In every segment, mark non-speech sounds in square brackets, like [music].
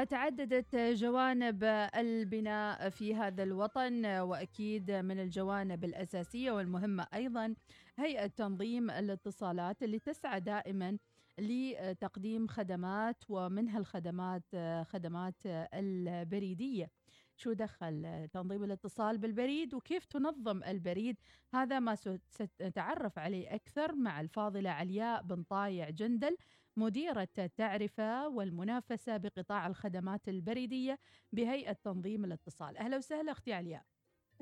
وتعددت جوانب البناء في هذا الوطن وأكيد من الجوانب الأساسية والمهمة أيضا هيئة تنظيم الاتصالات اللي تسعى دائما لتقديم خدمات ومنها الخدمات خدمات البريدية. شو دخل تنظيم الاتصال بالبريد وكيف تنظم البريد؟ هذا ما سنتعرف عليه أكثر مع الفاضلة علياء بن طايع جندل مديرة التعرفة والمنافسة بقطاع الخدمات البريدية بهيئة تنظيم الاتصال. أهلا وسهلا أختي علياء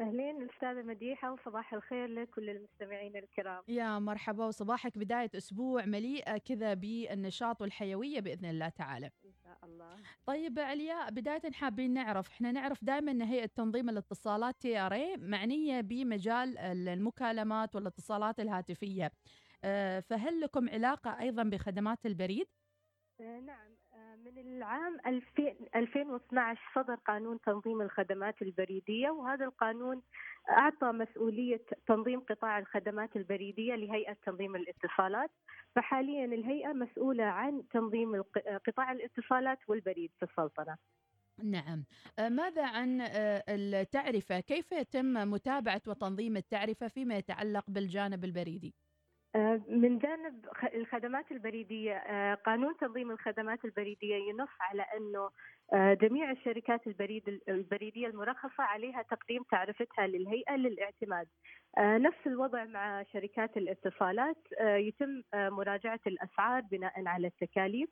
أهلين أستاذة مديحة وصباح الخير لكل المستمعين الكرام. يا مرحبا وصباحك بداية أسبوع مليئة كذا بالنشاط والحيوية بإذن الله تعالى. إن شاء الله. طيب علياء بداية حابين نعرف إحنا نعرف دائما أن هيئة تنظيم الاتصالات TRA معنية بمجال المكالمات والاتصالات الهاتفية. آه، فهل لكم علاقة أيضا بخدمات البريد؟ آه، نعم. آه، من العام 2012 صدر قانون تنظيم الخدمات البريدية وهذا القانون أعطى مسؤولية تنظيم قطاع الخدمات البريدية لهيئة تنظيم الاتصالات. فحاليا الهيئة مسؤولة عن تنظيم قطاع الاتصالات والبريد في السلطنة. نعم. ماذا عن التعرفة؟ كيف يتم متابعة وتنظيم التعرفة فيما يتعلق بالجانب البريدي؟ آه، من جانب الخدمات البريدية آه، قانون تنظيم الخدمات البريدية ينص على أنه آه، جميع الشركات البريد البريدية المرخصة عليها تقديم تعرفتها للهيئة للاعتماد. نفس الوضع مع شركات الاتصالات يتم مراجعة الأسعار بناء على التكاليف.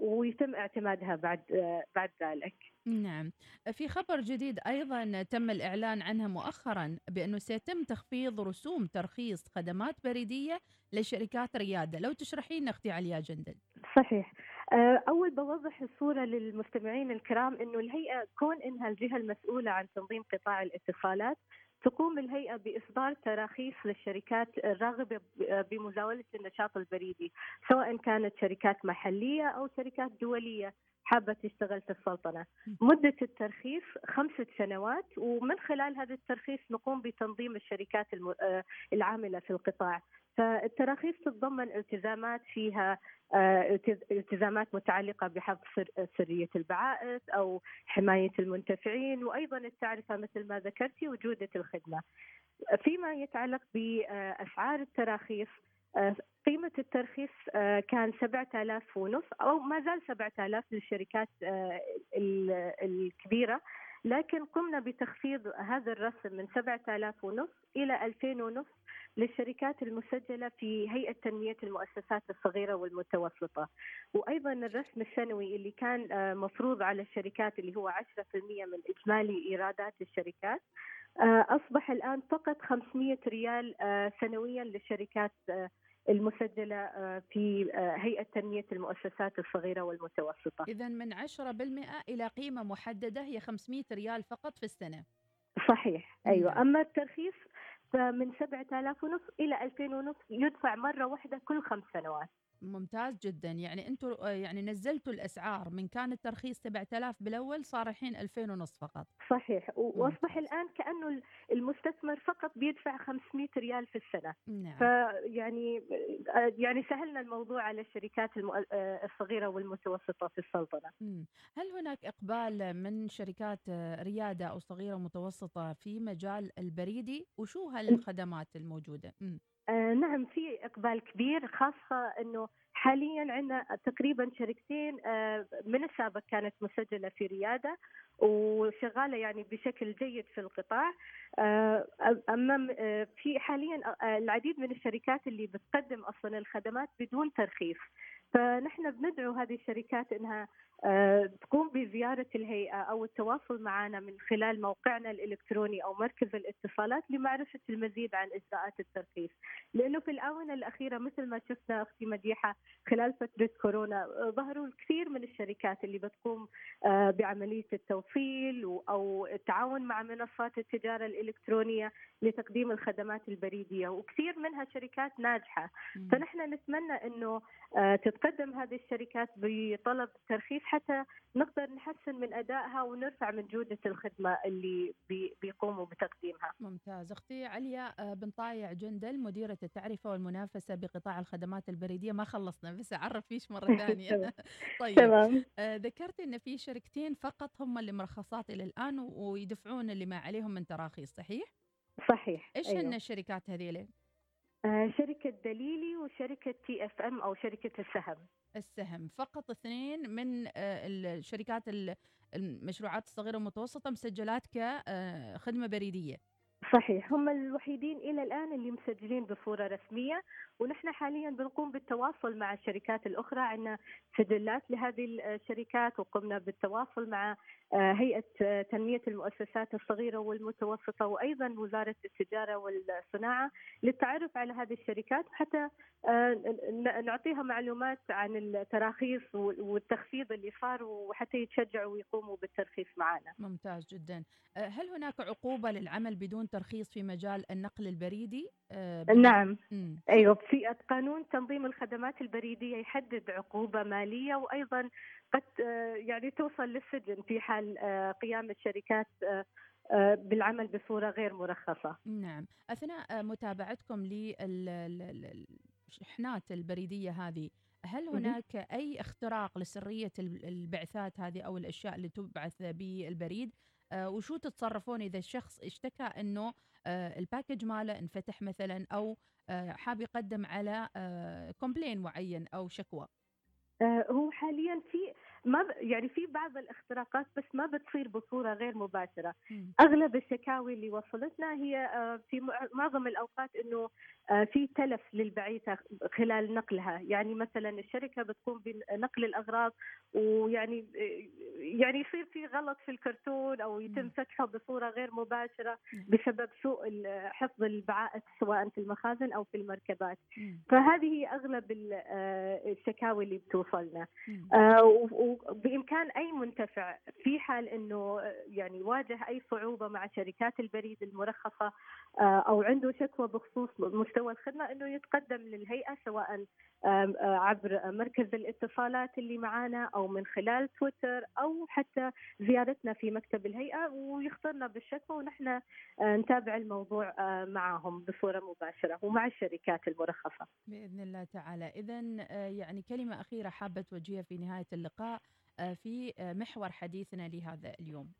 ويتم اعتمادها بعد آه، بعد ذلك. نعم، في خبر جديد أيضا تم الإعلان عنه مؤخرا بأنه سيتم تخفيض رسوم ترخيص خدمات بريدية لشركات ريادة، لو تشرحي لنا أختي عليا جندل. صحيح. آه، أول بوضح الصورة للمستمعين الكرام إنه الهيئة كون إنها الجهة المسؤولة عن تنظيم قطاع الاتصالات تقوم الهيئة بإصدار تراخيص للشركات الراغبة بمزاولة النشاط البريدي سواء كانت شركات محلية أو شركات دولية حابة تشتغل في السلطنة. مدة الترخيص خمسة سنوات ومن خلال هذا الترخيص نقوم بتنظيم الشركات آه، العاملة في القطاع. فالتراخيص تتضمن التزامات فيها آه، التزامات متعلقة بحفظ سرية البعائث أو حماية المنتفعين وأيضا التعرفة مثل ما ذكرتي وجودة الخدمة. فيما يتعلق بأسعار التراخيص آه، قيمة الترخيص آه، كان 7000 ونص أو ما زال 7000 للشركات الكبيرة. لكن قمنا بتخفيض هذا الرسم من 7000 ونص إلى 2000 ونص للشركات المسجلة في هيئة تنمية المؤسسات الصغيرة والمتوسطة. وأيضا الرسم السنوي اللي كان آه، مفروض على الشركات اللي هو 10% من إجمالي إيرادات الشركات آه، أصبح الآن فقط 500 ريال آه، سنويا للشركات المسجلة في هيئة تنمية المؤسسات الصغيرة والمتوسطة. إذا من 10% إلى قيمة محددة هي 500 ريال فقط في السنة. صحيح. أيوة. أما الترخيص فمن 7000 ونص إلى 2000 ونص يدفع مرة واحدة كل خمس سنوات. ممتاز جدا. يعني أنتم آه، يعني نزلتوا الأسعار من كان الترخيص 7000 بالأول صار الحين 2000 ونص فقط. صحيح. وأصبح الآن كأنه المستثمر فقط بيدفع 500 ريال في السنة. نعم. فيعني آه، يعني سهلنا الموضوع على الشركات آه، الصغيرة والمتوسطة في السلطنة. هل هناك إقبال من شركات ريادة أو صغيرة ومتوسطة في مجال البريدي؟ وشو هالخدمات الموجودة؟ م. آه نعم في إقبال كبير خاصة إنه حاليا عندنا تقريبا شركتين آه من السابق كانت مسجلة في ريادة وشغالة يعني بشكل جيد في القطاع. آه أما في حاليا العديد من الشركات اللي بتقدم أصلا الخدمات بدون ترخيص. فنحن بندعو هذه الشركات إنها آه، تقوم بزيارة الهيئة أو التواصل معنا من خلال موقعنا الإلكتروني أو مركز الاتصالات لمعرفة المزيد عن إجراءات الترخيص. لأنه في الآونة الأخيرة مثل ما شفنا أختي مديحة خلال فترة كورونا ظهروا الكثير من الشركات اللي بتقوم آه، بعملية التوصيل أو التعاون مع منصات التجارة الإلكترونية لتقديم الخدمات البريدية وكثير منها شركات ناجحة. فنحن نتمنى أنه آه، تتقدم هذه الشركات بطلب ترخيص حتى نقدر نحسن من أدائها ونرفع من جودة الخدمة اللي بي بيقوموا بتقديمها. ممتاز أختي عليا آه، بن طايع جندل مديرة التعرفة والمنافسة بقطاع الخدمات البريدية ما خلصنا بس أعرف فيش مرة [laughs] ثانية [laughs] طيب تمام آه، ذكرت إن في شركتين فقط هم اللي مرخصات إلى الآن ويدفعون اللي ما عليهم من تراخيص صحيح؟ صحيح إيش أيوه. هن الشركات هذيله؟ آه شركة دليلي وشركة تي اف ام أو شركة السهم. السهم. فقط اثنين من آه، الشركات ال- المشروعات الصغيرة والمتوسطة مسجلات كخدمه بريدية. صحيح. هم الوحيدين إلى الآن اللي مسجلين بصورة رسمية. ونحن حاليا بنقوم بالتواصل مع الشركات الأخرى. عندنا سجلات لهذه الشركات وقمنا بالتواصل مع آه، هيئة آه، تنمية المؤسسات الصغيرة والمتوسطة وأيضا وزارة التجارة والصناعة للتعرف على هذه الشركات. وحتى آه، نعطيها معلومات عن التراخيص والتخفيض اللي صار وحتى يتشجعوا ويقوموا بالترخيص معنا. ممتاز جدا. هل هناك عقوبة للعمل بدون ترخيص في مجال النقل البريدي؟ نعم. أيوه في قانون تنظيم الخدمات البريدية يحدد عقوبة مالية وأيضا قد آه، يعني توصل للسجن في حال آه، قيام الشركات آه، بالعمل بصورة غير مرخصة. نعم أثناء آه، متابعتكم للشحنات البريدية هذه هل. هناك أي اختراق لسرية ال- البعثات هذه أو الأشياء اللي تبعث بالبريد وشو تتصرفون إذا الشخص اشتكى إنه آه، الباكج ماله انفتح مثلا أو آه، حاب يقدم على كومبلين معين أو شكوى؟ آه، هو حاليا في ما ب- يعني في بعض الاختراقات بس ما بتصير بصورة غير مباشرة، مم. أغلب الشكاوي اللي وصلتنا هي آه، في مع- معظم الأوقات إنه آه، في تلف للبعيثه خلال نقلها، يعني مثلا الشركة بتقوم بنقل الأغراض ويعني آه، يعني يصير في غلط في الكرتون أو يتم. فتحه بصورة غير مباشرة. بسبب سوء حفظ البعائث سواء في المخازن أو في المركبات. فهذه هي أغلب ال- الشكاوي اللي بتوصلنا وبإمكان أي منتفع في حال إنه يعني واجه أي صعوبة مع شركات البريد المرخصة آه، أو عنده شكوى بخصوص مستوى الخدمة إنه يتقدم للهيئة سواء آه، عبر مركز الاتصالات اللي معانا أو من خلال تويتر أو حتى زيارتنا في مكتب الهيئة ويخطرنا بالشكوى ونحن آه، نتابع الموضوع معهم بصورة مباشرة ومع الشركات المرخصة. بإذن الله تعالى اذا يعني كلمة أخيرة حابة توجهها في نهاية اللقاء في آه، محور حديثنا لهذا اليوم.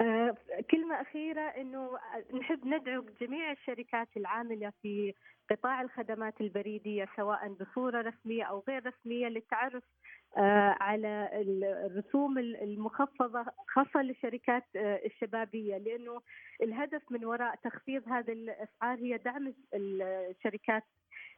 آه، كلمة أخيرة أنه نحب ندعو جميع الشركات العاملة في قطاع الخدمات البريدية سواء بصورة رسمية أو غير رسمية للتعرف آه، على الرسوم المخفضة خاصة للشركات آه، الشبابية لأنه الهدف من وراء تخفيض هذه الأسعار هي دعم الشركات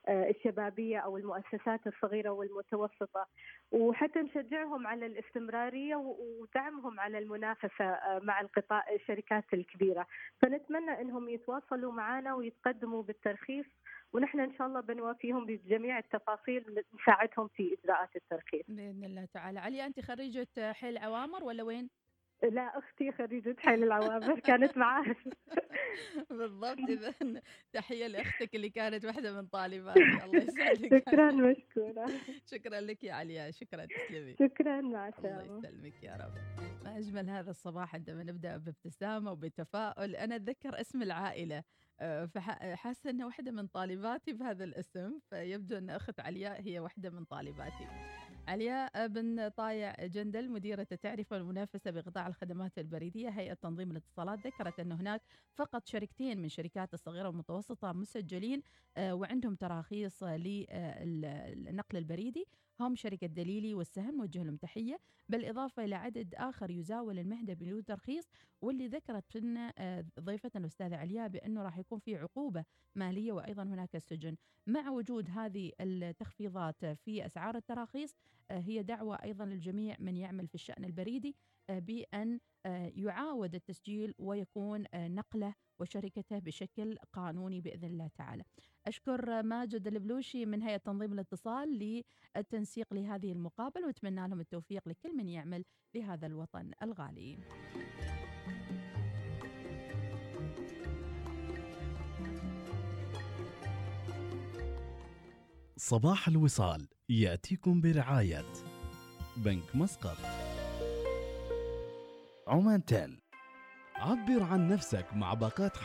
آه، الشبابية أو المؤسسات الصغيرة والمتوسطة. وحتى نشجعهم على الاستمرارية و- ودعمهم على المنافسة آه، مع القطاع الشركات الكبيرة. فنتمنى أنهم يتواصلوا معنا ويتقدموا بالترخيص ونحن إن شاء الله بنوافيهم بجميع التفاصيل نساعدهم في إجراءات الترخيص. بإذن الله تعالى. علي أنت خريجة حيل عوامر ولا وين؟ لا أختي خريجة حي العوامر كانت معاه [laughs] بالضبط. [laughs] إذا تحية لأختك اللي كانت واحدة من طالباتي. الله يسعدك. شكرا [laughs] مشكورة. شكرا لك يا عليا. شكرا تسلمي. شكرا مع الله السلامة. يسلمك يا رب. ما أجمل هذا الصباح عندما نبدأ بابتسامة وبتفاؤل. أنا أتذكر اسم العائلة. آه، فح- حاسة أن واحدة من طالباتي بهذا الاسم فيبدو أن أخت علياء هي واحدة من طالباتي. علياء بن طايع جندل مديرة التعرفة والمنافسة بقطاع الخدمات البريدية هيئة تنظيم الاتصالات ذكرت أن هناك فقط شركتين من شركات الصغيرة والمتوسطة مسجلين آه، وعندهم تراخيص للنقل البريدي. هم شركة دليلي والسهم نوجه لهم تحية بالإضافة إلى عدد آخر يزاول المهنة بدون ترخيص واللي ذكرت لنا آه، ضيفتنا الأستاذة علياء بأنه راح يكون في عقوبة مالية وأيضا هناك السجن مع وجود هذه التخفيضات في أسعار التراخيص آه، هي دعوة أيضا للجميع من يعمل في الشأن البريدي آه، بأن آه، يعاود التسجيل ويكون آه، نقله وشركته بشكل قانوني بإذن الله تعالى. أشكر ماجد البلوشي من هيئة تنظيم الاتصال للتنسيق لهذه المقابلة وأتمنى لهم التوفيق لكل من يعمل لهذا الوطن الغالي. صباح الوصال. يأتيكم برعاية بنك مسقط. عمان تال عبر عن نفسك مع باقات